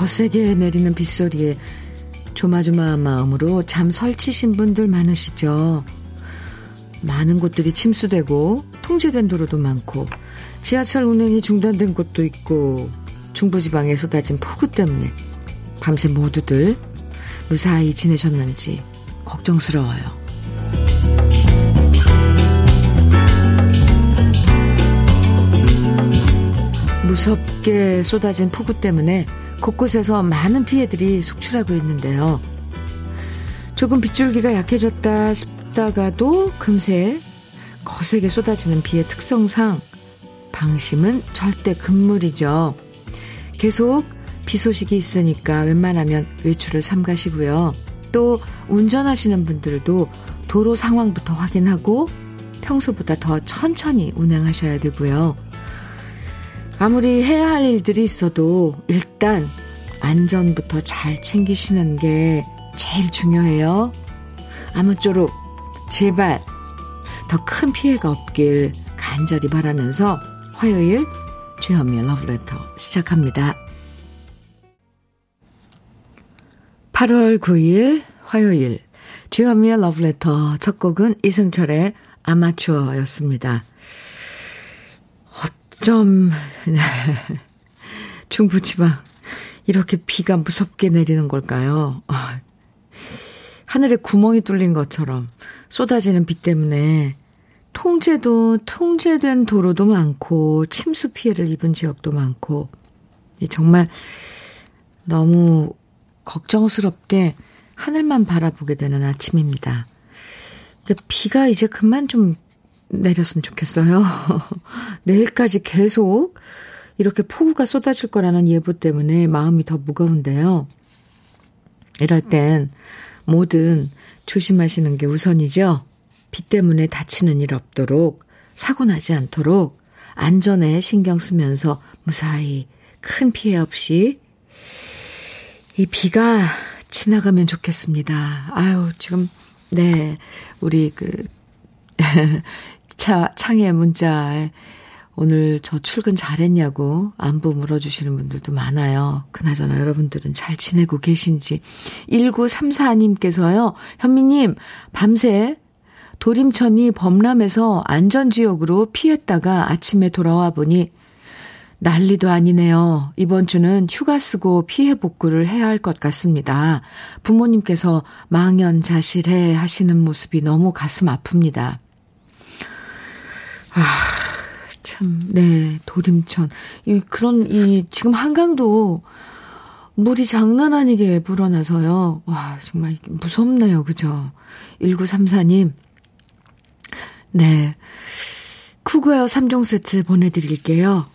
거세게 내리는 빗소리에 조마조마한 마음으로 잠 설치신 분들 많으시죠. 많은 곳들이 침수되고 통제된 도로도 많고 지하철 운행이 중단된 곳도 있고 중부지방에 쏟아진 폭우 때문에 밤새 모두들 무사히 지내셨는지 걱정스러워요. 무섭게 쏟아진 폭우 때문에 곳곳에서 많은 피해들이 속출하고 있는데요. 조금 빗줄기가 약해졌다 싶다가도 금세 거세게 쏟아지는 비의 특성상 방심은 절대 금물이죠. 계속 비 소식이 있으니까 웬만하면 외출을 삼가시고요. 또 운전하시는 분들도 도로 상황부터 확인하고 평소보다 더 천천히 운행하셔야 되고요. 아무리 해야 할 일들이 있어도 일단 안전부터 잘 챙기시는 게 제일 중요해요. 아무쪼록 제발 더 큰 피해가 없길 간절히 바라면서 화요일 주현미의 러브레터 시작합니다. 8월 9일 화요일 주현미의 러브레터 첫 곡은 이승철의 아마추어였습니다. 어쩜 네. 중부지방 이렇게 비가 무섭게 내리는 걸까요? 아, 하늘에 구멍이 뚫린 것처럼 쏟아지는 비 때문에 통제도 통제된 도로도 많고 침수 피해를 입은 지역도 많고 정말 너무 걱정스럽게 하늘만 바라보게 되는 아침입니다. 비가 이제 그만 좀 내렸으면 좋겠어요. 내일까지 계속 이렇게 폭우가 쏟아질 거라는 예보 때문에 마음이 더 무거운데요. 이럴 땐 뭐든 조심하시는 게 우선이죠. 비 때문에 다치는 일 없도록 사고 나지 않도록 안전에 신경 쓰면서 무사히 큰 피해 없이 이 비가 지나가면 좋겠습니다. 아유, 지금, 네, 우리 그, 차, 창에 문자에 오늘 저 출근 잘했냐고 안부 물어주시는 분들도 많아요. 그나저나 여러분들은 잘 지내고 계신지. 1934님께서요, 현미님, 밤새 도림천이 범람해서 안전지역으로 피했다가 아침에 돌아와 보니 난리도 아니네요. 이번 주는 휴가 쓰고 피해 복구를 해야 할 것 같습니다. 부모님께서 망연자실해 하시는 모습이 너무 가슴 아픕니다. 아, 참, 네, 도림천. 이, 그런, 이, 지금 한강도 물이 장난 아니게 불어나서요. 와, 정말 무섭네요. 그죠? 1934님. 네. 쿠그웨어 3종 세트 보내드릴게요.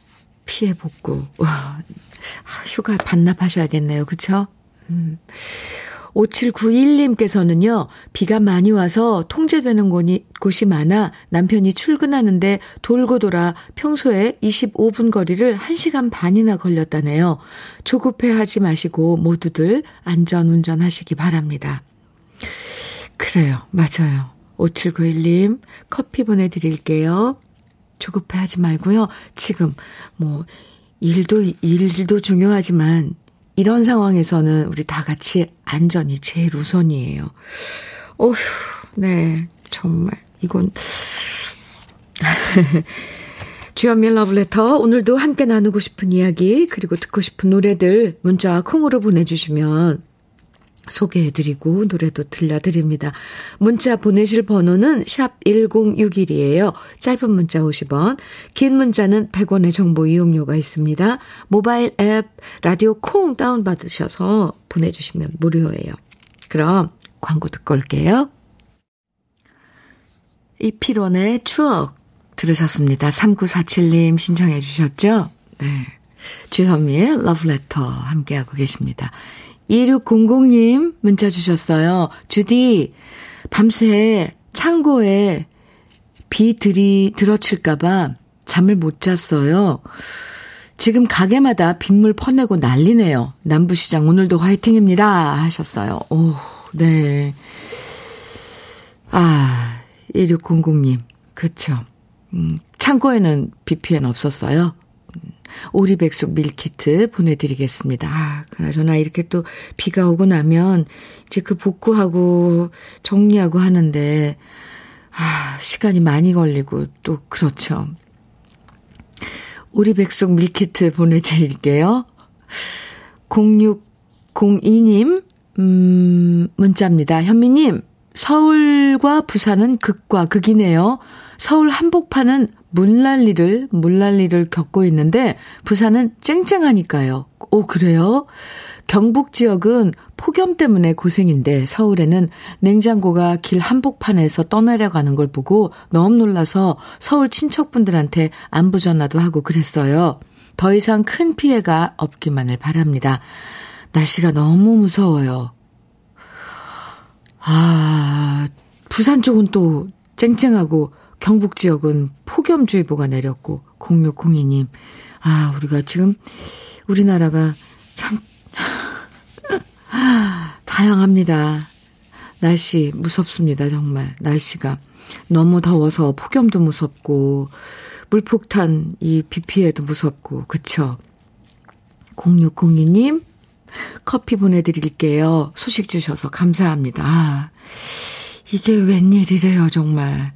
피해 복구. 와, 휴가 반납하셔야겠네요. 그쵸? 음. 5791님께서는요, 비가 많이 와서 통제되는 곳이, 많아 남편이 출근하는데 돌고 돌아 평소에 25분 거리를 1시간 반이나 걸렸다네요. 조급해 하지 마시고 모두들 안전 운전하시기 바랍니다. 그래요. 맞아요. 5791님, 커피 보내드릴게요. 조급해 하지 말고요. 지금, 뭐, 일도, 일도 중요하지만 이런 상황에서는 우리 다 같이 안전이 제일 우선이에요. 어휴, 네, 정말, 이건. 주연미 러브레터, 오늘도 함께 나누고 싶은 이야기, 그리고 듣고 싶은 노래들 문자 콩으로 보내주시면 소개해드리고 노래도 들려드립니다. 문자 보내실 번호는 샵 1061이에요. 짧은 문자 50원, 긴 문자는 100원의 정보 이용료가 있습니다. 모바일 앱 라디오 콩 다운받으셔서 보내주시면 무료예요. 그럼 광고 듣고 올게요. 이피론의 추억 들으셨습니다. 3947님 신청해 주셨죠? 네. 주현미의 러브레터 함께하고 계십니다. 2600님 문자 주셨어요. 주디, 밤새 창고에 비 들이 들어칠까봐 잠을 못 잤어요. 지금 가게마다 빗물 퍼내고 난리네요. 남부시장 오늘도 화이팅입니다. 하셨어요. 오, 네. 아, 1600님. 그쵸. 음, 창고에는 비 피해는 없었어요. 음, 오리백숙 밀키트 보내드리겠습니다. 아, 그나저나 이렇게 또 비가 오고 나면 이제 그 복구하고 정리하고 하는데, 아, 시간이 많이 걸리고 또 그렇죠. 오리백숙 밀키트 보내드릴게요. 0602님, 음, 문자입니다. 현미님, 서울과 부산은 극과 극이네요. 서울 한복판은 물난리를, 물난리를 겪고 있는데, 부산은 쨍쨍하니까요. 오, 그래요? 경북 지역은 폭염 때문에 고생인데, 서울에는 냉장고가 길 한복판에서 떠내려가는 걸 보고 너무 놀라서 서울 친척분들한테 안부 전화도 하고 그랬어요. 더 이상 큰 피해가 없기만을 바랍니다. 날씨가 너무 무서워요. 아, 부산 쪽은 또 쨍쨍하고 경북 지역은 폭염주의보가 내렸고 0602님. 아, 우리가 지금 우리나라가 참 다양합니다. 날씨 무섭습니다, 정말. 날씨가 너무 더워서 폭염도 무섭고 물폭탄 이 비 피해도 무섭고 그쵸? 0602님 커피 보내드릴게요. 소식 주셔서 감사합니다. 아, 이게 웬일이래요, 정말.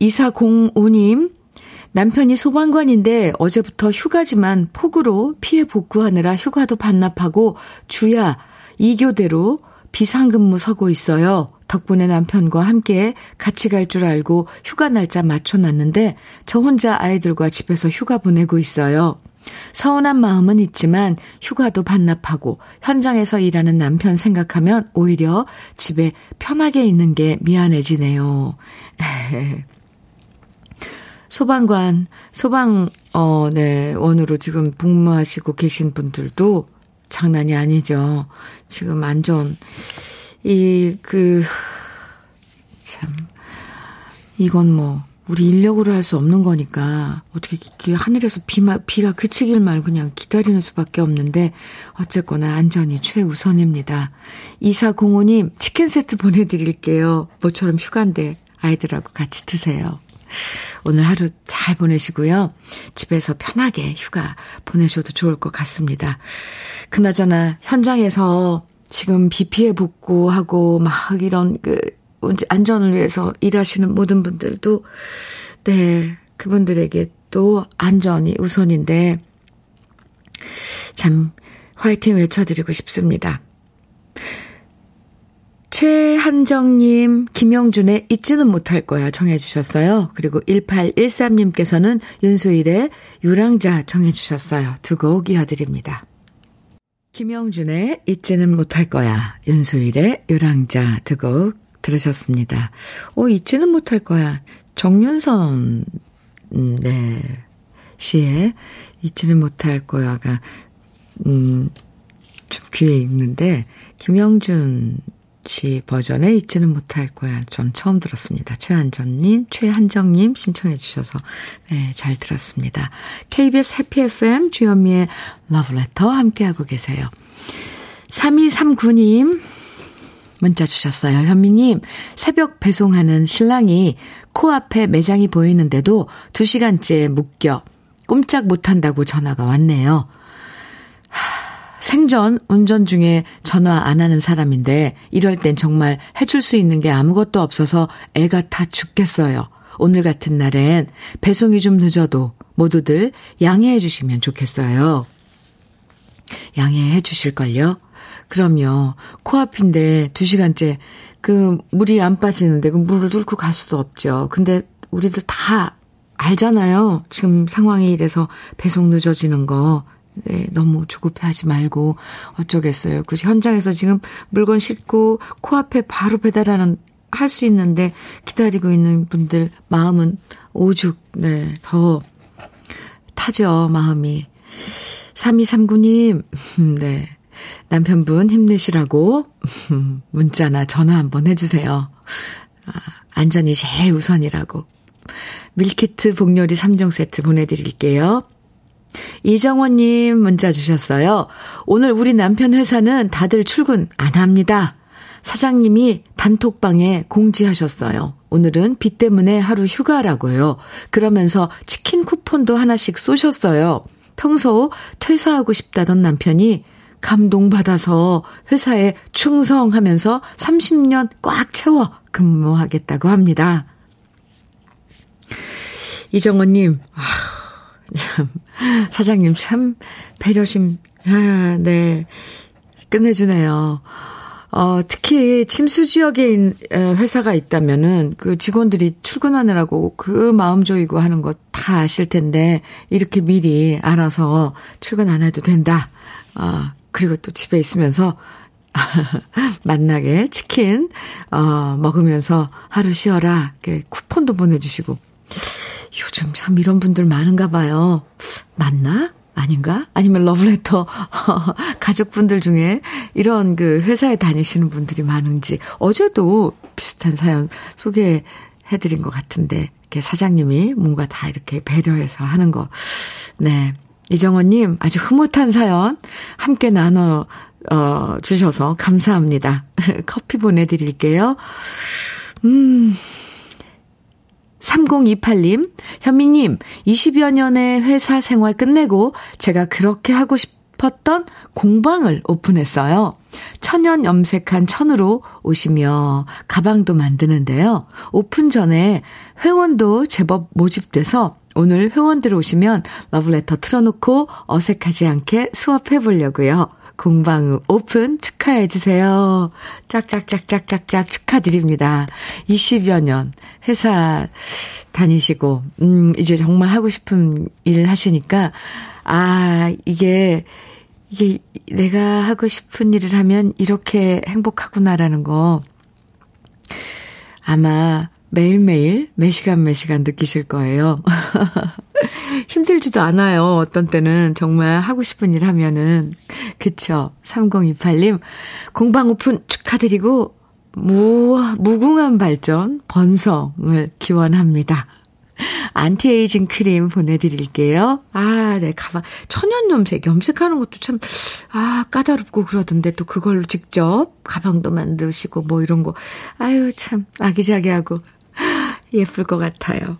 2405님, 남편이 소방관인데 어제부터 휴가지만 폭우로 피해 복구하느라 휴가도 반납하고 주야 2교대로 비상근무 서고 있어요. 덕분에 남편과 함께 같이 갈 줄 알고 휴가 날짜 맞춰놨는데 저 혼자 아이들과 집에서 휴가 보내고 있어요. 서운한 마음은 있지만 휴가도 반납하고 현장에서 일하는 남편 생각하면 오히려 집에 편하게 있는 게 미안해지네요. 소방관, 소방, 어, 네, 원으로 지금 복무하시고 계신 분들도 장난이 아니죠. 지금 안전, 이, 그, 참, 이건 뭐, 우리 인력으로 할 수 없는 거니까 어떻게 하늘에서 비마, 비가 그치길만 그냥 기다리는 수밖에 없는데 어쨌거나 안전이 최우선입니다. 2405님 치킨 세트 보내드릴게요. 모처럼 휴가인데 아이들하고 같이 드세요. 오늘 하루 잘 보내시고요. 집에서 편하게 휴가 보내셔도 좋을 것 같습니다. 그나저나 현장에서 지금 비 피해 복구하고 막 이런 그 안전을 위해서 일하시는 모든 분들도, 네, 그분들에게 또 안전이 우선인데, 참, 화이팅 외쳐드리고 싶습니다. 최한정님, 김영준의 잊지는 못할 거야 정해주셨어요. 그리고 1813님께서는 윤수일의 유랑자 정해주셨어요. 두 곡 이어드립니다. 김영준의 잊지는 못할 거야, 윤수일의 유랑자 두 곡 들으셨습니다. 어, 잊지는 못할 거야. 정윤선, 음, 네, 시에 잊지는 못할 거야가, 음, 좀 귀에 있는데, 김영준 씨 버전에 잊지는 못할 거야. 전 처음 들었습니다. 최한정님, 최한정님 신청해 주셔서, 네, 잘 들었습니다. KBS 해피 FM 주현미의 러브레터 함께하고 계세요. 3239님, 문자 주셨어요. 현미님, 새벽 배송하는 신랑이 코앞에 매장이 보이는데도 2시간째 묶여 꼼짝 못한다고 전화가 왔네요. 생전 운전 중에 전화 안 하는 사람인데 이럴 땐 정말 해줄 수 있는 게 아무것도 없어서 애가 다 죽겠어요. 오늘 같은 날엔 배송이 좀 늦어도 모두들 양해해 주시면 좋겠어요. 양해해 주실걸요? 그럼요. 코앞인데 두 시간째 그 물이 안 빠지는데 그 물을 뚫고 갈 수도 없죠. 근데 우리들 다 알잖아요. 지금 상황이 이래서 배송 늦어지는 거. 네, 너무 조급해하지 말고 어쩌겠어요. 그 현장에서 지금 물건 싣고 코앞에 바로 배달하는 할 수 있는데 기다리고 있는 분들 마음은 오죽 네, 더 타죠, 마음이. 3239님. 네. 남편분 힘내시라고 문자나 전화 한번 해주세요. 아, 안전이 제일 우선이라고. 밀키트 복요리 3종 세트 보내드릴게요. 이정원님 문자 주셨어요. 오늘 우리 남편 회사는 다들 출근 안 합니다. 사장님이 단톡방에 공지하셨어요. 오늘은 비 때문에 하루 휴가라고요. 그러면서 치킨 쿠폰도 하나씩 쏘셨어요. 평소 퇴사하고 싶다던 남편이 감동받아서 회사에 충성하면서 30년 꽉 채워 근무하겠다고 합니다. 이정원님, 아, 참, 사장님 참 배려심, 아, 네. 끝내주네요. 어, 특히 침수 지역에 회사가 있다면은 그 직원들이 출근하느라고 그 마음 조이고 하는 거다 아실 텐데 이렇게 미리 알아서 출근 안 해도 된다. 아, 그리고 또 집에 있으면서 만나게 치킨 어 먹으면서 하루 쉬어라. 이렇게 쿠폰도 보내 주시고. 요즘 참 이런 분들 많은가 봐요. 맞나? 아닌가? 아니면 러브레터 가족분들 중에 이런 그 회사에 다니시는 분들이 많은지 어제도 비슷한 사연 소개해 드린 것 같은데 이렇게 사장님이 뭔가 다 이렇게 배려해서 하는 거. 네. 이정원님 아주 흐뭇한 사연 함께 나눠 어, 주셔서 감사합니다. 커피 보내드릴게요. 음, 3028님, 현미님, 20여 년의 회사 생활 끝내고 제가 그렇게 하고 싶었던 공방을 오픈했어요. 천연 염색한 천으로 옷이며 가방도 만드는데요. 오픈 전에 회원도 제법 모집돼서 오늘 회원들 오시면 러브레터 틀어놓고 어색하지 않게 수업해 보려고요. 공방 오픈 축하해 주세요. 짝짝짝짝짝짝 축하드립니다. 20여 년 회사 다니시고 음 이제 정말 하고 싶은 일 하시니까 아 이게 이게 내가 하고 싶은 일을 하면 이렇게 행복하구나라는 거 아마 매일매일 매시간 매시간 느끼실 거예요. 힘들지도 않아요. 어떤 때는 정말 하고 싶은 일 하면은. 그쵸. 3028님, 공방 오픈 축하드리고, 무, 무궁한 발전, 번성을 기원합니다. 안티에이징 크림 보내드릴게요. 아, 네, 가방, 천연염색, 염색하는 것도 참, 아, 까다롭고 그러던데 또 그걸로 직접 가방도 만드시고 뭐 이런 거. 아유, 참, 아기자기하고 예쁠 것 같아요.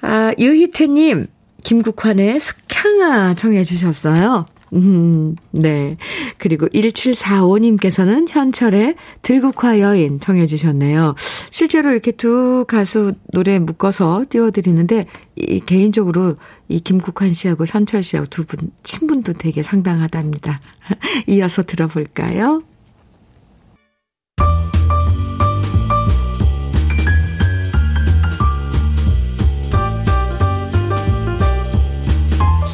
아, 유희태님, 김국환의 숙향아 청해 주셨어요. 음, 네. 그리고 1745님께서는 현철의 들국화 여인 청해 주셨네요. 실제로 이렇게 두 가수 노래 묶어서 띄워드리는데, 이, 개인적으로 이 김국환 씨하고 현철 씨하고 두 분, 친분도 되게 상당하답니다. 이어서 들어볼까요?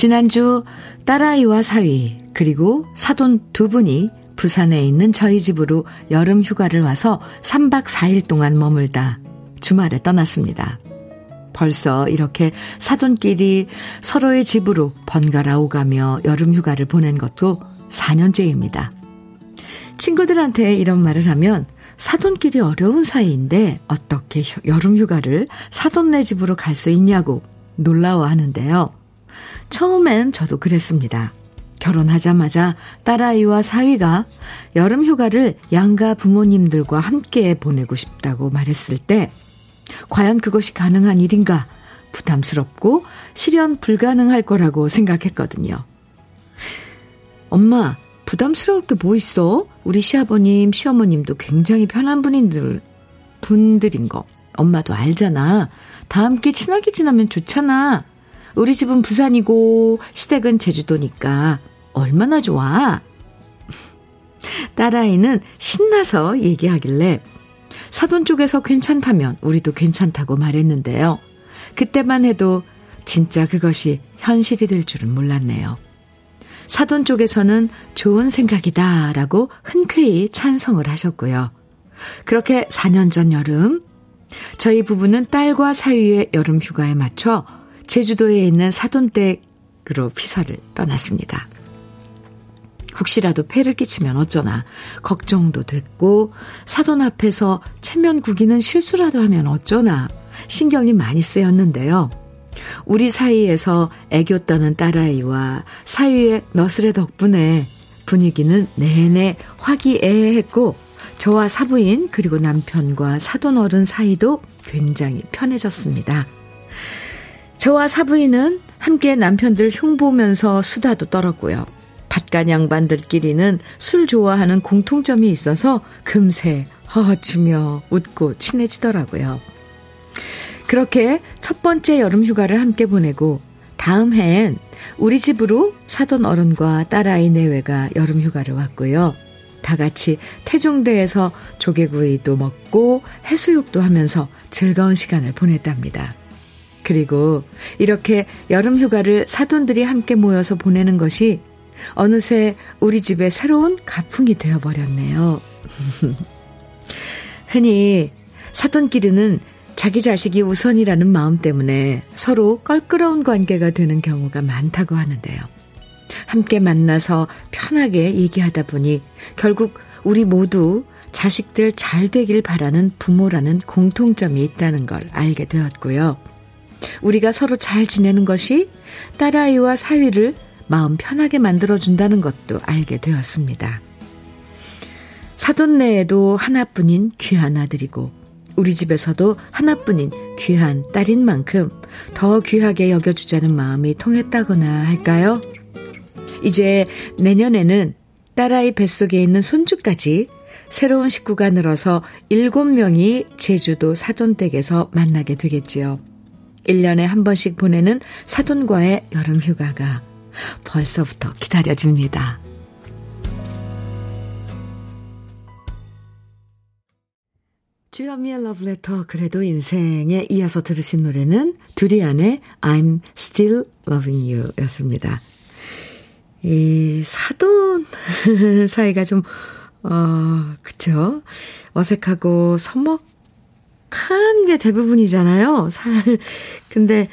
지난주 딸아이와 사위, 그리고 사돈 두 분이 부산에 있는 저희 집으로 여름 휴가를 와서 3박 4일 동안 머물다 주말에 떠났습니다. 벌써 이렇게 사돈끼리 서로의 집으로 번갈아 오가며 여름 휴가를 보낸 것도 4년째입니다. 친구들한테 이런 말을 하면 사돈끼리 어려운 사이인데 어떻게 여름 휴가를 사돈네 집으로 갈 수 있냐고 놀라워 하는데요. 처음엔 저도 그랬습니다. 결혼하자마자 딸아이와 사위가 여름 휴가를 양가 부모님들과 함께 보내고 싶다고 말했을 때, 과연 그것이 가능한 일인가 부담스럽고 실현 불가능할 거라고 생각했거든요. 엄마, 부담스러울 게 뭐 있어? 우리 시아버님, 시어머님도 굉장히 편한 분인들, 분들인 거. 엄마도 알잖아. 다 함께 친하게 지나면 좋잖아. 우리 집은 부산이고 시댁은 제주도니까 얼마나 좋아. 딸아이는 신나서 얘기하길래 사돈 쪽에서 괜찮다면 우리도 괜찮다고 말했는데요. 그때만 해도 진짜 그것이 현실이 될 줄은 몰랐네요. 사돈 쪽에서는 좋은 생각이다 라고 흔쾌히 찬성을 하셨고요. 그렇게 4년 전 여름 저희 부부는 딸과 사위의 여름 휴가에 맞춰 제주도에 있는 사돈댁으로 피서를 떠났습니다. 혹시라도 폐를 끼치면 어쩌나 걱정도 됐고 사돈 앞에서 체면 구기는 실수라도 하면 어쩌나 신경이 많이 쓰였는데요. 우리 사이에서 애교 떠는 딸아이와 사위의 너스레 덕분에 분위기는 내내 화기애애했고 저와 사부인 그리고 남편과 사돈 어른 사이도 굉장히 편해졌습니다. 저와 사부인은 함께 남편들 흉보면서 수다도 떨었고요. 밭간 양반들끼리는 술 좋아하는 공통점이 있어서 금세 허허치며 웃고 친해지더라고요. 그렇게 첫 번째 여름 휴가를 함께 보내고 다음 해엔 우리 집으로 사돈 어른과 딸아이 내외가 여름 휴가를 왔고요. 다 같이 태종대에서 조개구이도 먹고 해수욕도 하면서 즐거운 시간을 보냈답니다. 그리고 이렇게 여름 휴가를 사돈들이 함께 모여서 보내는 것이 어느새 우리 집의 새로운 가풍이 되어버렸네요. 흔히 사돈끼리는 자기 자식이 우선이라는 마음 때문에 서로 껄끄러운 관계가 되는 경우가 많다고 하는데요. 함께 만나서 편하게 얘기하다 보니 결국 우리 모두 자식들 잘 되길 바라는 부모라는 공통점이 있다는 걸 알게 되었고요. 우리가 서로 잘 지내는 것이 딸아이와 사위를 마음 편하게 만들어준다는 것도 알게 되었습니다. 사돈네에도 하나뿐인 귀한 아들이고 우리 집에서도 하나뿐인 귀한 딸인 만큼 더 귀하게 여겨주자는 마음이 통했다거나 할까요? 이제 내년에는 딸아이 뱃속에 있는 손주까지 새로운 식구가 늘어서 7명이 제주도 사돈댁에서 만나게 되겠지요. 1년에 한 번씩 보내는 사돈과의 여름 휴가가 벌써부터 기다려집니다. 주현미의 러브레터 그래도 인생에 이어서 들으신 노래는 두리안의 I'm Still Loving You 였습니다. 이 사돈 사이가 좀, 어, 그쵸. 어색하고 서먹한 게 대부분이잖아요. 사, 근데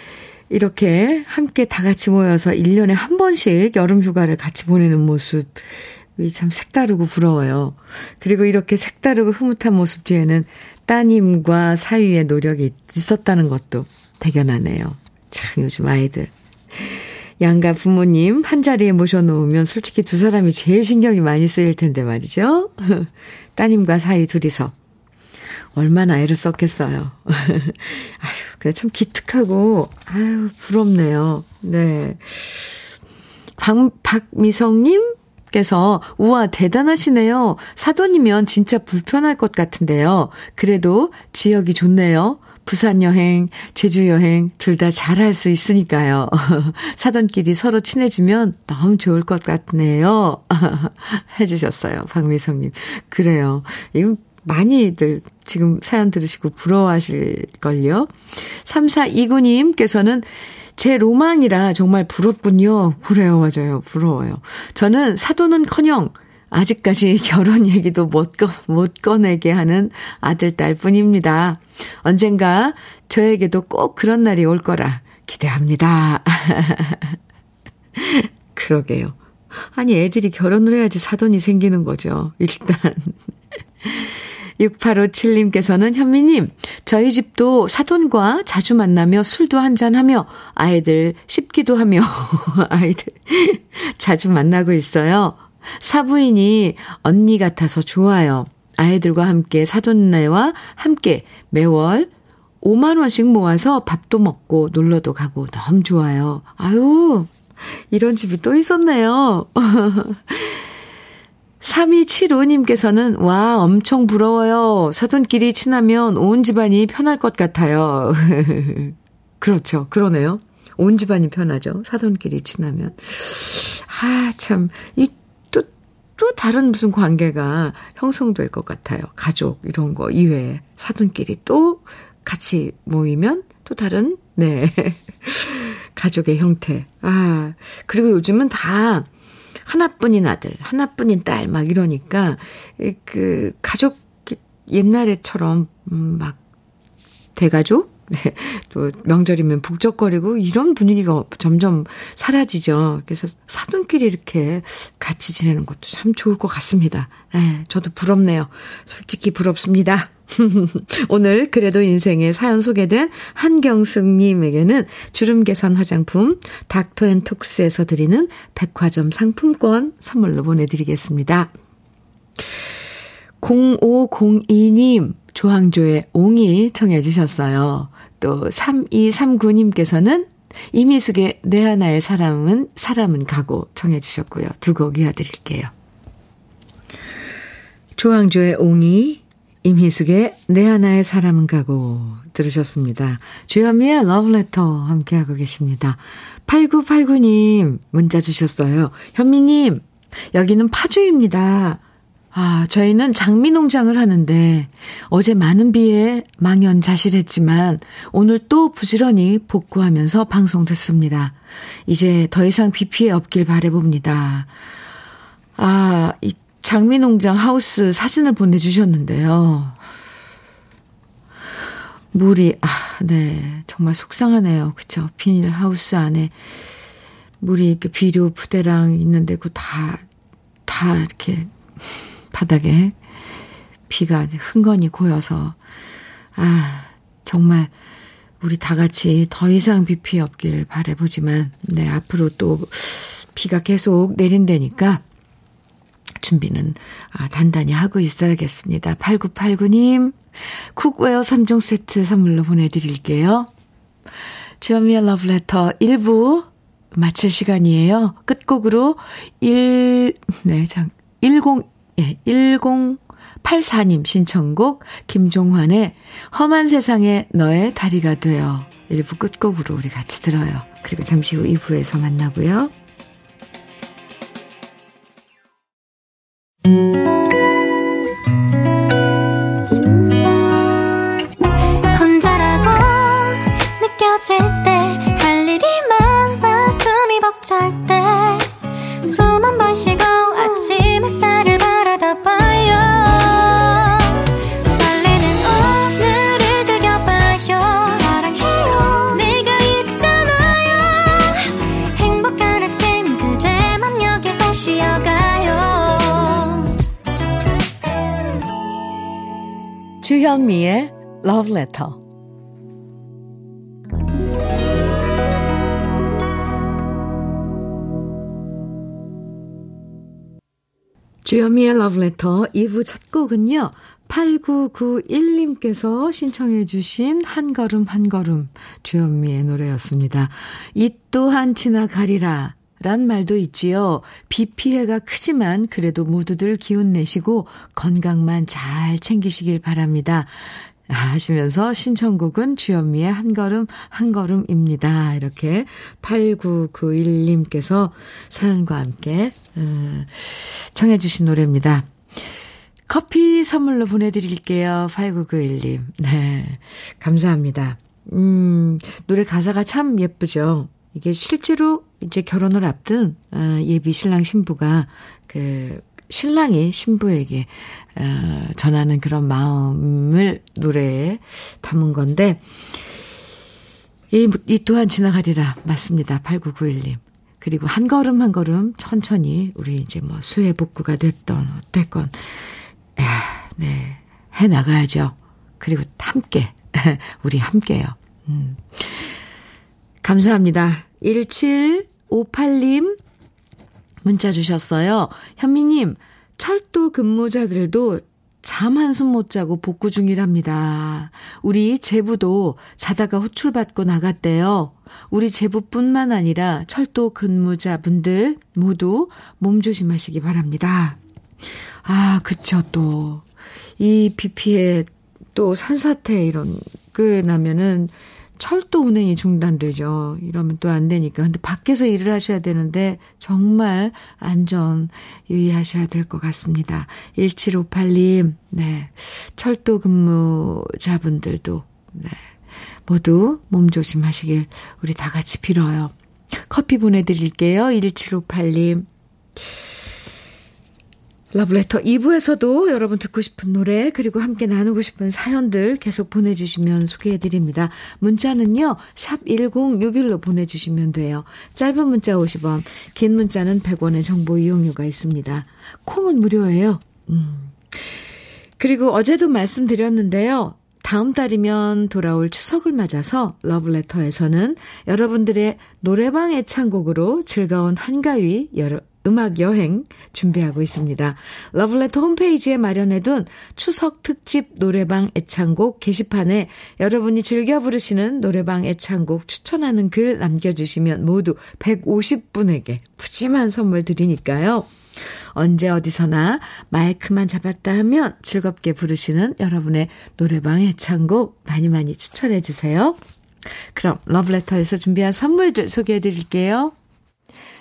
이렇게 함께 다 같이 모여서 1년에 한 번씩 여름 휴가를 같이 보내는 모습이 참 색다르고 부러워요. 그리고 이렇게 색다르고 흐뭇한 모습 뒤에는 따님과 사위의 노력이 있었다는 것도 대견하네요. 참 요즘 아이들. 양가 부모님 한 자리에 모셔놓으면 솔직히 두 사람이 제일 신경이 많이 쓰일 텐데 말이죠. 따님과 사위 둘이서 얼마나 애를 썼겠어요. 아유, 근데 참 기특하고, 아유, 부럽네요. 네. 박, 박미성님? 께서 우와 대단하시네요. 사돈이면 진짜 불편할 것 같은데요. 그래도 지역이 좋네요. 부산 여행, 제주 여행 둘 다 잘할 수 있으니까요. 사돈끼리 서로 친해지면 너무 좋을 것 같네요. 해주셨어요. 박미성님. 그래요. 이거 많이들 지금 사연 들으시고 부러워하실걸요. 3429님께서는 제 로망이라 정말 부럽군요. 그래요, 맞아요. 부러워요. 저는 사도는 커녕 아직까지 결혼 얘기도 못, 꺼, 못 꺼내게 하는 아들, 딸 뿐입니다. 언젠가 저에게도 꼭 그런 날이 올 거라 기대합니다. 그러게요. 아니, 애들이 결혼을 해야지 사돈이 생기는 거죠. 일단. 6857님께서는 현미님, 저희 집도 사돈과 자주 만나며 술도 한잔하며 아이들 씹기도 하며 아이들 자주 만나고 있어요. 사부인이 언니 같아서 좋아요. 아이들과 함께 사돈네와 함께 매월 5만원씩 모아서 밥도 먹고 놀러도 가고 너무 좋아요. 아유, 이런 집이 또 있었네요. 3275님께서는, 와, 엄청 부러워요. 사돈끼리 친하면 온 집안이 편할 것 같아요. 그렇죠. 그러네요. 온 집안이 편하죠. 사돈끼리 친하면. 아, 참. 이, 또, 또 다른 무슨 관계가 형성될 것 같아요. 가족, 이런 거 이외에. 사돈끼리 또 같이 모이면 또 다른, 네. 가족의 형태. 아, 그리고 요즘은 다 하나뿐인 아들, 하나뿐인 딸, 막 이러니까, 그, 가족, 옛날에처럼, 음, 막, 대가족? 네, 또 명절이면 북적거리고 이런 분위기가 점점 사라지죠. 그래서 사돈끼리 이렇게 같이 지내는 것도 참 좋을 것 같습니다. 네, 저도 부럽네요. 솔직히 부럽습니다. 오늘 그래도 인생의 사연 소개된 한경숙님에게는 주름 개선 화장품 닥터앤톡스에서 드리는 백화점 상품권 선물로 보내드리겠습니다. 0502님, 조항조의 옹이 청해 주셨어요. 또 3239님께서는 이미숙의 내 하나의 사람은 사람은 가고 청해 주셨고요. 두 곡 이어드릴게요. 조항조의 옹이, 임희숙의 내 하나의 사람은 가고 들으셨습니다. 주현미의 러브레터 함께하고 계십니다. 8989님 문자 주셨어요. 현미님, 여기는 파주입니다. 아, 저희는 장미 농장을 하는데 어제 많은 비에 망연자실했지만 오늘 또 부지런히 복구하면서 방송 듣습니다. 이제 더 이상 비 피해 없길 바래봅니다. 아, 이 장미 농장 하우스 사진을 보내주셨는데요. 물이, 아, 네. 정말 속상하네요. 그쵸. 비닐 하우스 안에 물이 이렇게 비료 부대랑 있는데 그 다, 다 이렇게 바닥에 비가 흥건히 고여서 아 정말 우리 다 같이 더 이상 비 피해 없기를 바래보지만 네 앞으로 또 비가 계속 내린다니까 준비는 아, 단단히 하고 있어야겠습니다. 8989님 쿡웨어 3종 세트 선물로 보내드릴게요. 주현미의 러브레터 1부 마칠 시간이에요. 끝곡으로 1, 네, 장, 10, 예, 1084님 신청곡 김종환의 험한 세상에 너의 다리가 되어 1부 끝곡으로 우리 같이 들어요. 그리고 잠시 후 2부에서 만나고요. 혼 주현미의 Love Letter. 주현미의 Love Letter 2부 첫 곡은요. 8991님께서 신청해 주신 한 걸음 한 걸음 주현미의 노래였습니다. 이 또한 지나가리라 란 말도 있지요. 비 피해가 크지만 그래도 모두들 기운 내시고 건강만 잘 챙기시길 바랍니다. 하시면서 신청곡은 주현미의 한 걸음 한 걸음입니다. 이렇게 8991님께서 사연과 함께 음, 청해 주신 노래입니다. 커피 선물로 보내드릴게요. 8991님. 네. 감사합니다. 음, 노래 가사가 참 예쁘죠. 이게 실제로 이제 결혼을 앞둔 어, 예비 신랑 신부가 그 신랑이 신부에게 어, 전하는 그런 마음을 노래에 담은 건데 이, 이 또한 지나가리라 맞습니다. 8991님. 그리고 한 걸음 한 걸음 천천히 우리 이제 뭐 수해 복구가 됐던 어땠건 야, 네. 해 나가야죠. 그리고 함께 우리 함께요. 음. 감사합니다. 1758님 문자 주셨어요. 현미님, 철도 근무자들도 잠 한숨 못 자고 복구 중이랍니다. 우리 제부도 자다가 호출받고 나갔대요. 우리 제부뿐만 아니라 철도 근무자분들 모두 몸 조심하시기 바랍니다. 아, 그쵸, 또. 이 비 피해 또 산사태 이런, 그 나면은 철도 운행이 중단되죠. 이러면 또 안 되니까. 근데 밖에서 일을 하셔야 되는데 정말 안전 유의하셔야 될 것 같습니다. 1758님, 네. 철도 근무자분들도, 네. 모두 몸 조심하시길 우리 다 같이 빌어요. 커피 보내드릴게요. 1758님. 러브레터 2부에서도 여러분 듣고 싶은 노래 그리고 함께 나누고 싶은 사연들 계속 보내주시면 소개해드립니다. 문자는요. 샵 1061로 보내주시면 돼요. 짧은 문자 50원 긴 문자는 100원의 정보 이용료가 있습니다. 콩은 무료예요. 음. 그리고 어제도 말씀드렸는데요. 다음 달이면 돌아올 추석을 맞아서 러브레터에서는 여러분들의 노래방 애창곡으로 즐거운 한가위 여러, 음악 여행 준비하고 있습니다. 러블레터 홈페이지에 마련해둔 추석 특집 노래방 애창곡 게시판에 여러분이 즐겨 부르시는 노래방 애창곡 추천하는 글 남겨주시면 모두 150분에게 푸짐한 선물 드리니까요. 언제 어디서나 마이크만 잡았다 하면 즐겁게 부르시는 여러분의 노래방 애창곡 많이 많이 추천해 주세요. 그럼 러브레터에서 준비한 선물들 소개해 드릴게요.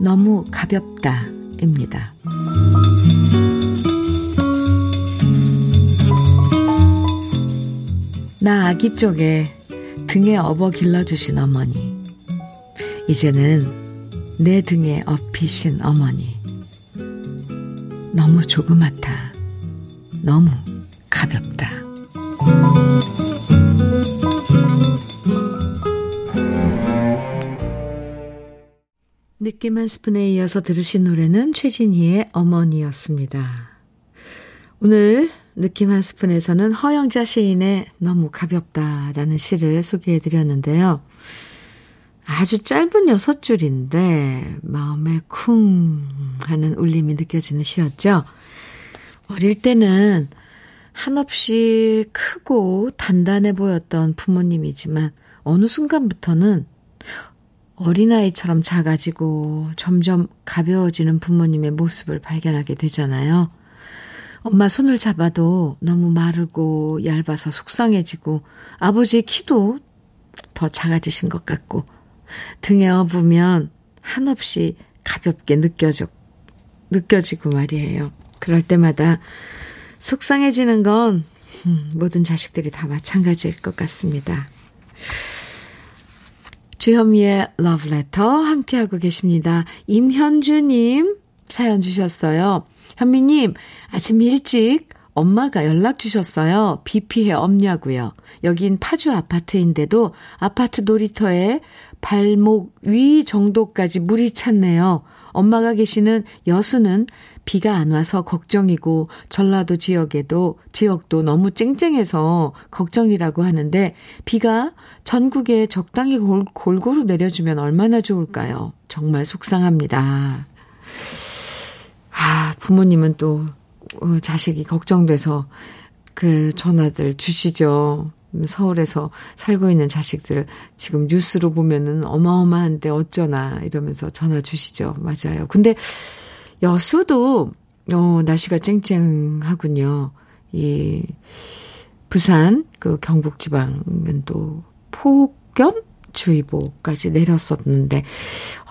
너무 가볍다 입니다. 나 아기 쪽에 등에 업어 길러주신 어머니. 이제는 내 등에 업히신 어머니. 너무 조그맣다. 너무 가볍다. 느낌 한 스푼에 이어서 들으신 노래는 최진희의 어머니였습니다. 오늘 느낌 한 스푼에서는 허영자 시인의 너무 가볍다라는 시를 소개해 드렸는데요. 아주 짧은 여섯 줄인데 마음에 쿵 하는 울림이 느껴지는 시였죠. 어릴 때는 한없이 크고 단단해 보였던 부모님이지만 어느 순간부터는 어린아이처럼 작아지고 점점 가벼워지는 부모님의 모습을 발견하게 되잖아요. 엄마 손을 잡아도 너무 마르고 얇아서 속상해지고 아버지의 키도 더 작아지신 것 같고 등에 업으면 한없이 가볍게 느껴져, 느껴지고 말이에요. 그럴 때마다 속상해지는 건 음, 모든 자식들이 다 마찬가지일 것 같습니다. 주현미의 러브레터 함께하고 계십니다. 임현주님 사연 주셨어요. 현미님, 아침 일찍 엄마가 연락 주셨어요. 비 피해 없냐고요. 여긴 파주 아파트인데도 아파트 놀이터에 발목 위 정도까지 물이 찼네요. 엄마가 계시는 여수는 비가 안 와서 걱정이고 전라도 지역에도 지역도 너무 쨍쨍해서 걱정이라고 하는데 비가 전국에 적당히 골, 골고루 내려주면 얼마나 좋을까요? 정말 속상합니다. 아, 부모님은 또 어, 자식이 걱정돼서 그 전화들 주시죠. 서울에서 살고 있는 자식들 지금 뉴스로 보면은 어마어마한데 어쩌나 이러면서 전화 주시죠. 맞아요. 근데 여수도 어 날씨가 쨍쨍하군요. 이 부산 그 경북 지방은 또 폭염 주의보까지 내렸었는데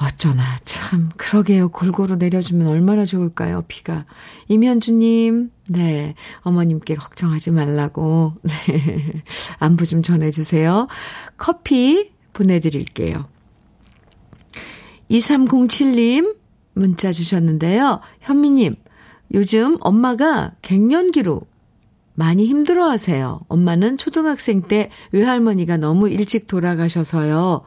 어쩌나 참 그러게요. 골고루 내려주면 얼마나 좋을까요? 비가. 이면주님, 네 어머님께 걱정하지 말라고 네 안부 좀 전해 주세요. 커피 보내 드릴게요. 2307님 문자 주셨는데요. 현미님, 요즘 엄마가 갱년기로 많이 힘들어 하세요. 엄마는 초등학생 때 외할머니가 너무 일찍 돌아가셔서요.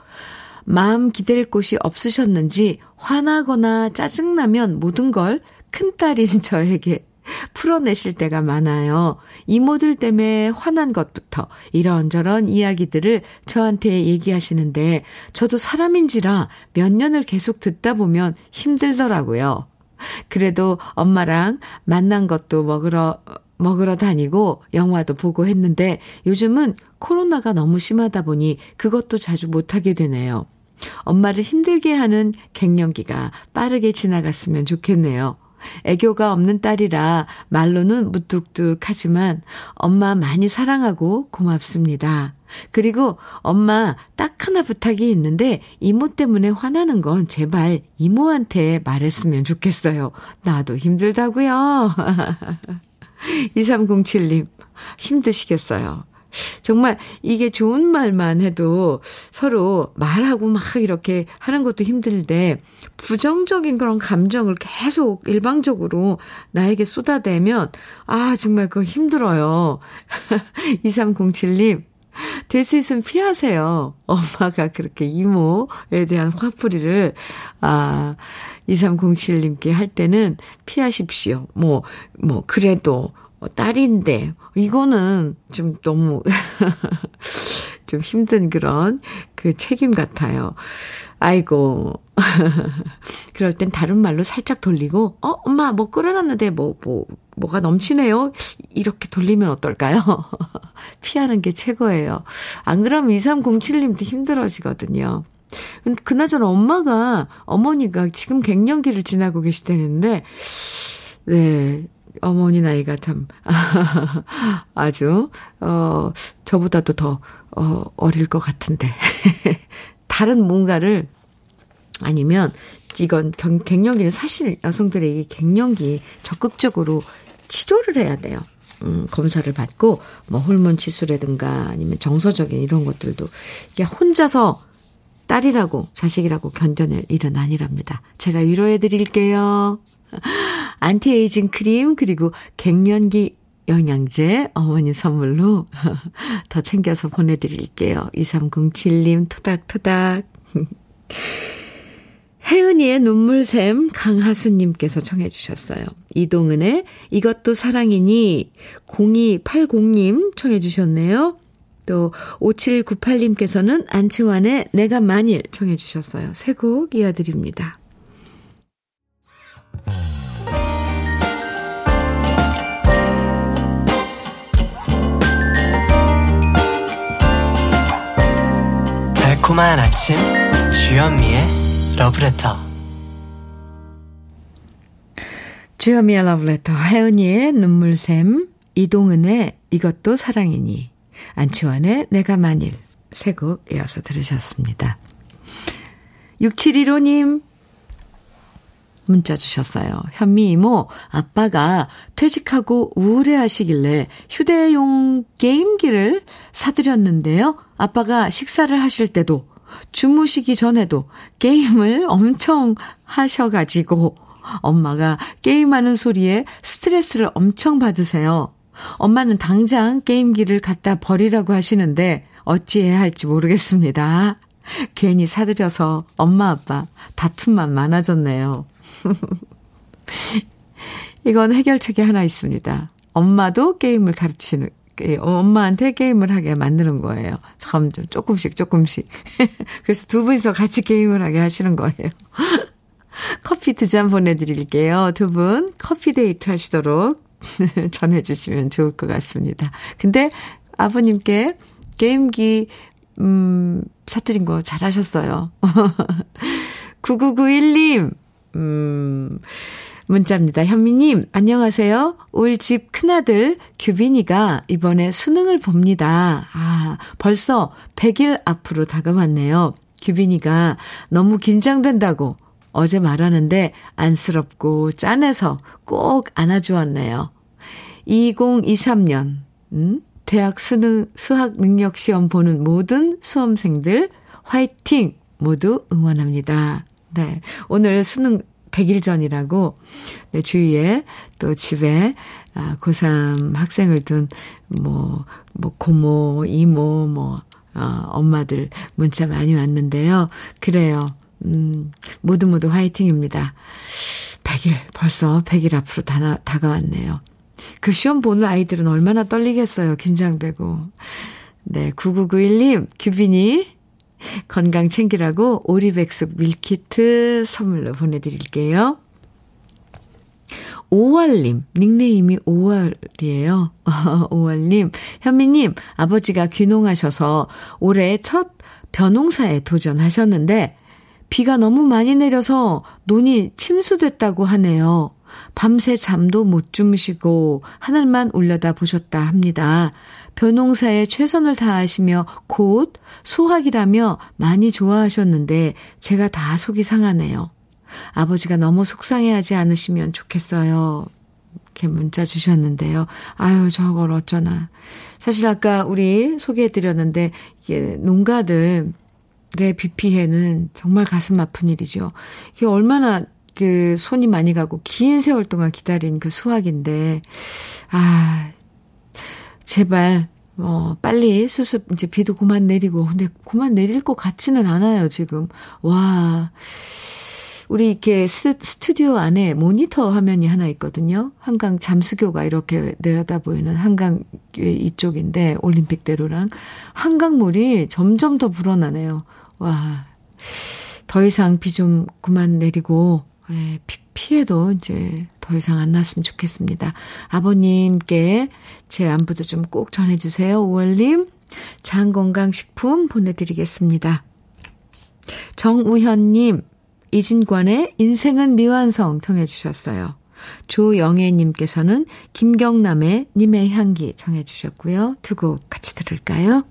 마음 기댈 곳이 없으셨는지 화나거나 짜증나면 모든 걸 큰딸인 저에게 풀어내실 때가 많아요. 이모들 때문에 화난 것부터 이런저런 이야기들을 저한테 얘기하시는데 저도 사람인지라 몇 년을 계속 듣다 보면 힘들더라고요. 그래도 엄마랑 만난 것도 먹으러 먹으러 다니고 영화도 보고 했는데 요즘은 코로나가 너무 심하다 보니 그것도 자주 못하게 되네요. 엄마를 힘들게 하는 갱년기가 빠르게 지나갔으면 좋겠네요. 애교가 없는 딸이라 말로는 무뚝뚝하지만 엄마 많이 사랑하고 고맙습니다. 그리고 엄마 딱 하나 부탁이 있는데 이모 때문에 화나는 건 제발 이모한테 말했으면 좋겠어요. 나도 힘들다고요. 2307님, 힘드시겠어요. 정말 이게 좋은 말만 해도 서로 말하고 막 이렇게 하는 것도 힘들데 부정적인 그런 감정을 계속 일방적으로 나에게 쏟아대면 아, 정말 그거 힘들어요. 2307님, 될 수 있으면 피하세요. 엄마가 그렇게 이모에 대한 화풀이를, 아, 2307님께 할 때는 피하십시오. 뭐, 뭐, 그래도 딸인데, 이거는 좀 너무, 좀 힘든 그런 그 책임 같아요. 아이고. 그럴 땐 다른 말로 살짝 돌리고, 어, 엄마, 뭐 끓여놨는데, 뭐, 뭐, 뭐가 넘치네요? 이렇게 돌리면 어떨까요? 피하는 게 최고예요. 안 그러면 2307님도 힘들어지거든요. 그나저나 엄마가, 어머니가 지금 갱년기를 지나고 계시다는데, 네, 어머니 나이가 참, 아주, 어, 저보다도 더, 어, 어릴 것 같은데. 다른 뭔가를, 아니면, 이건 경, 갱년기는 사실 여성들에게 갱년기 적극적으로 치료를 해야 돼요. 음, 검사를 받고, 뭐, 호르몬 치수라든가 아니면 정서적인 이런 것들도, 이게 혼자서 딸이라고, 자식이라고 견뎌낼 일은 아니랍니다. 제가 위로해 드릴게요. 안티에이징 크림, 그리고 갱년기 영양제 어머님 선물로 더 챙겨서 보내드릴게요. 2307님 토닥토닥. 혜은이의 눈물샘 강하수님께서 청해 주셨어요. 이동은의 이것도 사랑이니 0280님 청해 주셨네요. 또 5798님께서는 안치환의 내가 만일 청해 주셨어요. 새 곡 이어드립니다. 달콤한 아침 주현미의 러브레터 주현미의 러브레터 혜은이의 눈물샘 이동은의 이것도 사랑이니 안치환의 내가 만일 세 곡 이어서 들으셨습니다. 6715님 문자 주셨어요. 현미 이모, 아빠가 퇴직하고 우울해 하시길래 휴대용 게임기를 사드렸는데요. 아빠가 식사를 하실 때도 주무시기 전에도 게임을 엄청 하셔가지고 엄마가 게임하는 소리에 스트레스를 엄청 받으세요. 엄마는 당장 게임기를 갖다 버리라고 하시는데 어찌해야 할지 모르겠습니다. 괜히 사드려서 엄마 아빠 다툼만 많아졌네요. 이건 해결책이 하나 있습니다. 엄마도 게임을 가르치는, 예, 엄마한테 게임을 하게 만드는 거예요. 점점, 조금씩, 조금씩. 그래서 두 분이서 같이 게임을 하게 하시는 거예요. 커피 두 잔 보내드릴게요. 두 분 커피 데이트 하시도록 전해주시면 좋을 것 같습니다. 근데 아버님께 게임기, 음, 사드린 거 잘하셨어요. 9991님, 음, 문자입니다. 현미님, 안녕하세요. 올 집 큰아들 규빈이가 이번에 수능을 봅니다. 아, 벌써 100일 앞으로 다가왔네요. 규빈이가 너무 긴장된다고 어제 말하는데 안쓰럽고 짠해서 꼭 안아주었네요. 2023년, 음? 대학 수능, 수학 능력 시험 보는 모든 수험생들 화이팅! 모두 응원합니다. 네. 오늘 수능 100일 전이라고, 네, 주위에 또 집에, 아, 고3 학생을 둔, 뭐, 뭐, 고모, 이모, 뭐, 어, 엄마들 문자 많이 왔는데요. 그래요. 음, 모두 모두 화이팅입니다. 100일, 벌써 100일 앞으로 다, 다가왔네요. 그 시험 보는 아이들은 얼마나 떨리겠어요. 긴장되고. 네, 9991님, 규빈이 건강 챙기라고 오리백숙 밀키트 선물로 보내드릴게요. 5월님, 닉네임이 5월이에요. 5월님, 현미님, 아버지가 귀농하셔서 올해 첫 벼농사에 도전하셨는데, 비가 너무 많이 내려서 논이 침수됐다고 하네요. 밤새 잠도 못 주무시고 하늘만 올려다 보셨다 합니다. 벼농사에 최선을 다하시며 곧 소학이라며 많이 좋아하셨는데 제가 다 속이 상하네요. 아버지가 너무 속상해하지 않으시면 좋겠어요. 이렇게 문자 주셨는데요. 아유, 저걸 어쩌나. 사실 아까 우리 소개해드렸는데, 이게 농가들 의비 피해는 정말 가슴 아픈 일이죠. 이게 얼마나 그 손이 많이 가고 긴 세월 동안 기다린 그 수확인데, 아, 제발, 어, 빨리 수습, 이제 비도 그만 내리고, 근데 그만 내릴 것 같지는 않아요, 지금. 와. 우리 이렇게 스, 스튜디오 안에 모니터 화면이 하나 있거든요. 한강 잠수교가 이렇게 내려다 보이는 한강 이쪽인데, 올림픽대로랑. 한강물이 점점 더 불어나네요. 와. 더 이상 비 좀 그만 내리고, 예, 피, 피해도 이제 더 이상 안 났으면 좋겠습니다. 아버님께 제 안부도 좀 꼭 전해주세요. 5월님. 장건강식품 보내드리겠습니다. 정우현님, 이진관의 인생은 미완성 청해주셨어요. 조영애님께서는 김경남의 님의 향기 청해주셨고요. 두 곡 같이 들을까요?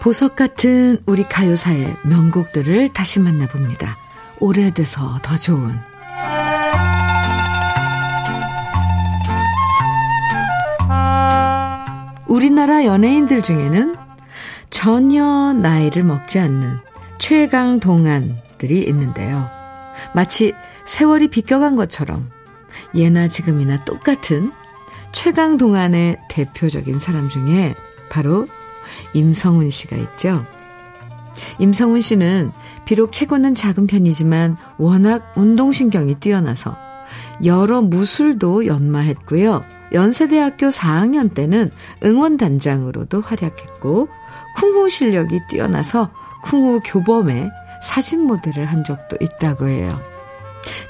보석 같은 우리 가요사의 명곡들을 다시 만나봅니다. 오래돼서 더 좋은 우리나라 연예인들 중에는 전혀 나이를 먹지 않는 최강 동안들이 있는데요. 마치 세월이 비껴간 것처럼 예나 지금이나 똑같은 최강 동안의 대표적인 사람 중에 바로 임성훈 씨가 있죠. 임성훈 씨는 비록 체구는 작은 편이지만 워낙 운동신경이 뛰어나서 여러 무술도 연마했고요. 연세대학교 4학년 때는 응원단장으로도 활약했고 쿵후 실력이 뛰어나서 쿵후 교범에 사진 모델을 한 적도 있다고 해요.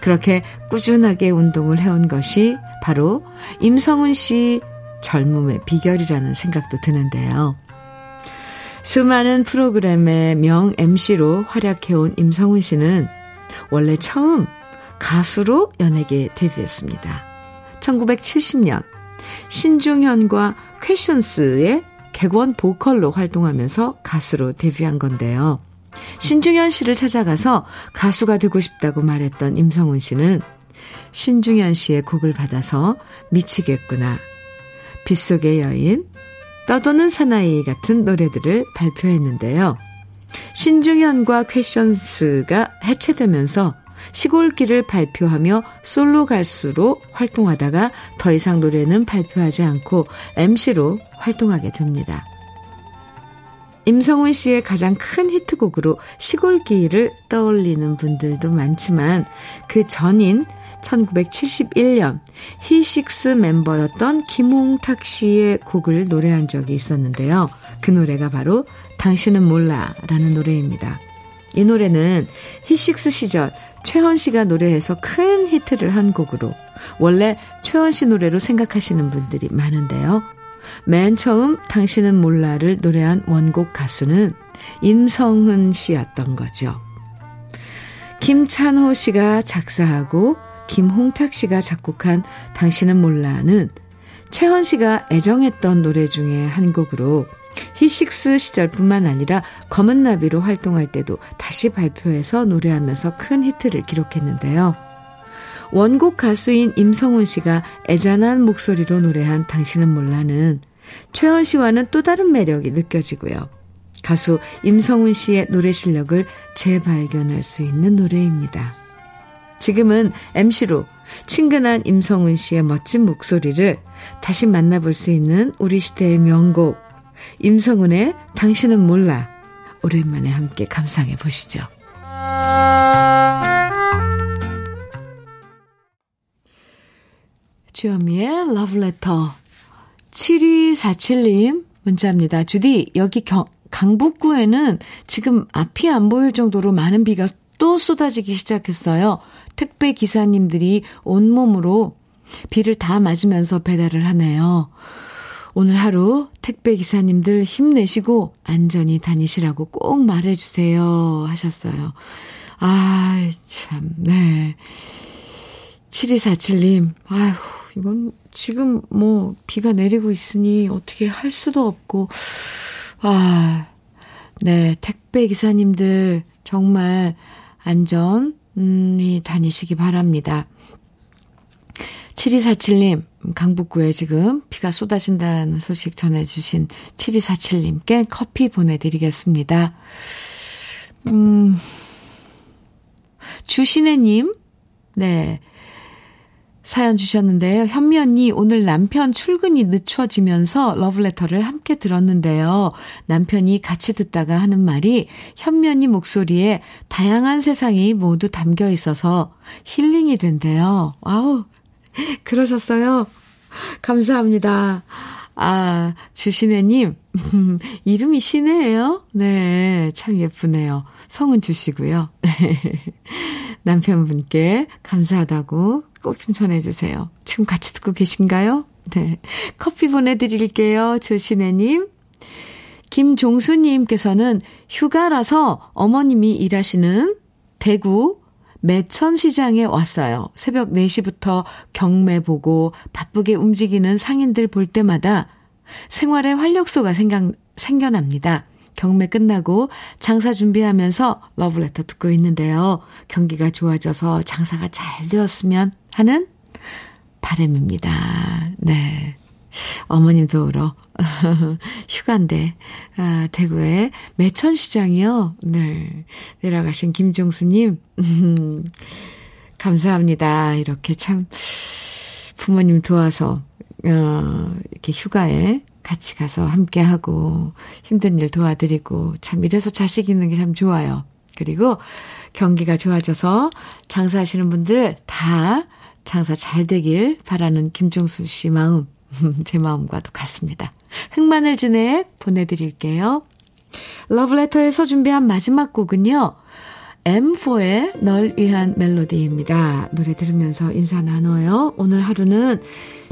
그렇게 꾸준하게 운동을 해온 것이 바로 임성훈 씨 젊음의 비결이라는 생각도 드는데요. 수많은 프로그램의 명 MC로 활약해온 임성훈 씨는 원래 처음 가수로 연예계에 데뷔했습니다. 1970년 신중현과 퀘션스의 객원 보컬로 활동하면서 가수로 데뷔한 건데요. 신중현 씨를 찾아가서 가수가 되고 싶다고 말했던 임성훈 씨는 신중현 씨의 곡을 받아서 미치겠구나. 빗속의 여인, 떠도는 사나이 같은 노래들을 발표했는데요. 신중현과 퀘션스가 해체되면서 시골길을 발표하며 솔로 가수로 활동하다가 더 이상 노래는 발표하지 않고 MC로 활동하게 됩니다. 임성훈 씨의 가장 큰 히트곡으로 시골길을 떠올리는 분들도 많지만 그 전인 1971년 히식스 멤버였던 김홍탁 씨의 곡을 노래한 적이 있었는데요. 그 노래가 바로 당신은 몰라 라는 노래입니다. 이 노래는 히식스 시절 최헌 씨가 노래해서 큰 히트를 한 곡으로 원래 최헌 씨 노래로 생각하시는 분들이 많은데요. 맨 처음 당신은 몰라를 노래한 원곡 가수는 임성흔 씨였던 거죠. 김찬호 씨가 작사하고 김홍탁 씨가 작곡한 당신은 몰라는 최헌 씨가 애정했던 노래 중에 한 곡으로 히식스 시절뿐만 아니라 검은 나비로 활동할 때도 다시 발표해서 노래하면서 큰 히트를 기록했는데요. 원곡 가수인 임성훈 씨가 애잔한 목소리로 노래한 당신은 몰라는 최헌 씨와는 또 다른 매력이 느껴지고요. 가수 임성훈 씨의 노래 실력을 재발견할 수 있는 노래입니다. 지금은 MC로 친근한 임성훈 씨의 멋진 목소리를 다시 만나볼 수 있는 우리 시대의 명곡 임성훈의 당신은 몰라 오랜만에 함께 감상해 보시죠. 주현미의 러브레터 7247님 문자입니다. 주디 여기 경, 강북구에는 지금 앞이 안 보일 정도로 많은 비가 또 쏟아지기 시작했어요. 택배 기사님들이 온몸으로 비를 다 맞으면서 배달을 하네요. 오늘 하루 택배 기사님들 힘내시고 안전히 다니시라고 꼭 말해주세요. 하셨어요. 아, 참, 네. 7247님, 아휴, 이건 지금 뭐 비가 내리고 있으니 어떻게 할 수도 없고, 아, 네, 택배 기사님들 정말 안전히 다니시기 바랍니다. 7247님, 강북구에 지금 비가 쏟아진다는 소식 전해주신 7247님께 커피 보내드리겠습니다. 음, 주신혜님, 네. 사연 주셨는데요. 현미 언니, 오늘 남편 출근이 늦춰지면서 러브레터를 함께 들었는데요. 남편이 같이 듣다가 하는 말이 현미 언니 목소리에 다양한 세상이 모두 담겨 있어서 힐링이 된대요. 아우, 그러셨어요? 감사합니다. 아, 주신혜님, 이름이 신혜예요? 네, 참 예쁘네요. 성은 주시고요. 남편분께 감사하다고 꼭 좀 전해주세요. 지금 같이 듣고 계신가요? 네. 커피 보내드릴게요. 조신혜님. 김종수님께서는 휴가라서 어머님이 일하시는 대구 매천시장에 왔어요. 새벽 4시부터 경매 보고 바쁘게 움직이는 상인들 볼 때마다 생활의 활력소가 생각, 생겨납니다. 경매 끝나고 장사 준비하면서 러브레터 듣고 있는데요. 경기가 좋아져서 장사가 잘 되었으면 하는 바램입니다. 네. 어머님도 울어. 휴가인데, 아, 대구의 매천시장이요. 네. 내려가신 김종수님, 음, 감사합니다. 이렇게 참, 부모님 도와서, 어, 이렇게 휴가에 같이 가서 함께하고, 힘든 일 도와드리고, 참, 이래서 자식 있는 게 참 좋아요. 그리고 경기가 좋아져서 장사하시는 분들 다 장사 잘 되길 바라는 김종수 씨 마음, 제 마음과도 같습니다. 흑마늘 진액 보내드릴게요. 러브레터에서 준비한 마지막 곡은요. M4의 널 위한 멜로디입니다. 노래 들으면서 인사 나눠요. 오늘 하루는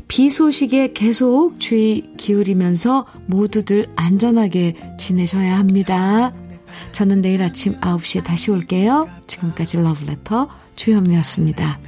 비 소식에 계속 주의 기울이면서 모두들 안전하게 지내셔야 합니다. 저는 내일 아침 9시에 다시 올게요. 지금까지 러브레터 주현미였습니다.